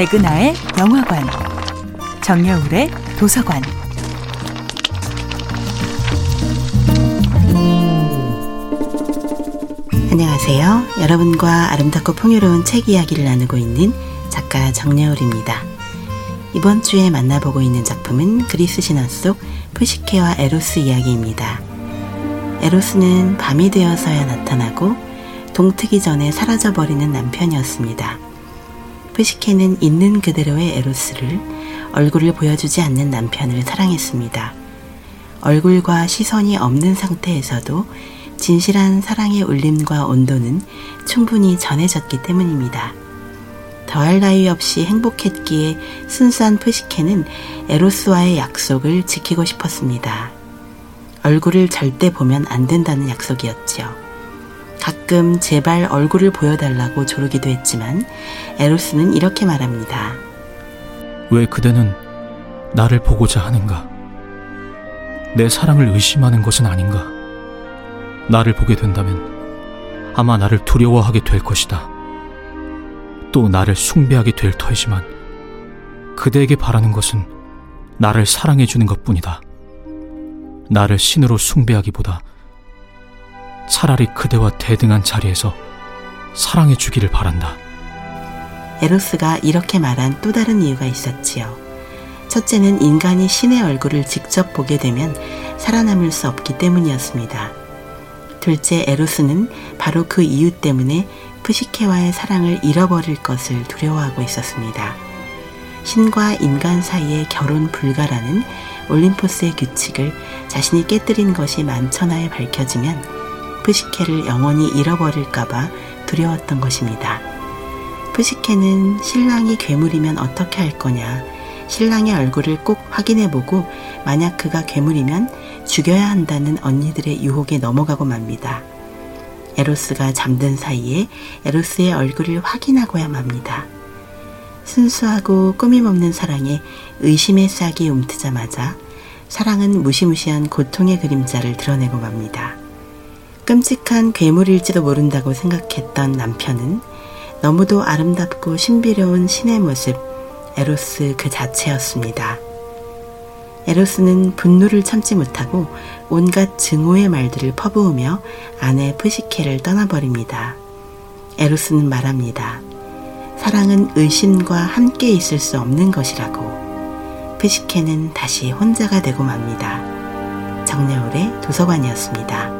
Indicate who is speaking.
Speaker 1: 백은하의 영화관, 정여울의 도서관.
Speaker 2: 안녕하세요. 여러분과 아름답고 풍요로운 책 이야기를 나누고 있는 작가 정여울입니다. 이번 주에 만나보고 있는 작품은 그리스 신화 속 푸시케와 에로스 이야기입니다. 에로스는 밤이 되어서야 나타나고 동트기 전에 사라져버리는 남편이었습니다. 푸시케는 있는 그대로의 에로스를 얼굴을 보여주지 않는 남편을 사랑했습니다. 얼굴과 시선이 없는 상태에서도 진실한 사랑의 울림과 온도는 충분히 전해졌기 때문입니다. 더할 나위 없이 행복했기에 순수한 푸시케는 에로스와의 약속을 지키고 싶었습니다. 얼굴을 절대 보면 안 된다는 약속이었죠. 가끔 제발 얼굴을 보여달라고 조르기도 했지만 에로스는 이렇게 말합니다.
Speaker 3: 왜 그대는 나를 보고자 하는가? 내 사랑을 의심하는 것은 아닌가? 나를 보게 된다면 아마 나를 두려워하게 될 것이다. 또 나를 숭배하게 될 터이지만 그대에게 바라는 것은 나를 사랑해주는 것 뿐이다. 나를 신으로 숭배하기보다 차라리 그대와 대등한 자리에서 사랑해 주기를 바란다.
Speaker 2: 에로스가 이렇게 말한 또 다른 이유가 있었지요. 첫째는 인간이 신의 얼굴을 직접 보게 되면 살아남을 수 없기 때문이었습니다. 둘째, 에로스는 바로 그 이유 때문에 푸시케와의 사랑을 잃어버릴 것을 두려워하고 있었습니다. 신과 인간 사이의 결혼 불가라는 올림포스의 규칙을 자신이 깨뜨린 것이 만천하에 밝혀지면 푸시케를 영원히 잃어버릴까봐 두려웠던 것입니다. 푸시케는 신랑이 괴물이면 어떻게 할 거냐, 신랑의 얼굴을 꼭 확인해보고 만약 그가 괴물이면 죽여야 한다는 언니들의 유혹에 넘어가고 맙니다. 에로스가 잠든 사이에 에로스의 얼굴을 확인하고야 맙니다. 순수하고 꾸밈없는 사랑에 의심의 싹이 움트자마자 사랑은 무시무시한 고통의 그림자를 드러내고 맙니다. 끔찍한 괴물일지도 모른다고 생각했던 남편은 너무도 아름답고 신비로운 신의 모습, 에로스 그 자체였습니다. 에로스는 분노를 참지 못하고 온갖 증오의 말들을 퍼부으며 아내 푸시케를 떠나버립니다. 에로스는 말합니다. 사랑은 의심과 함께 있을 수 없는 것이라고. 푸시케는 다시 혼자가 되고 맙니다. 정여울의 도서관이었습니다.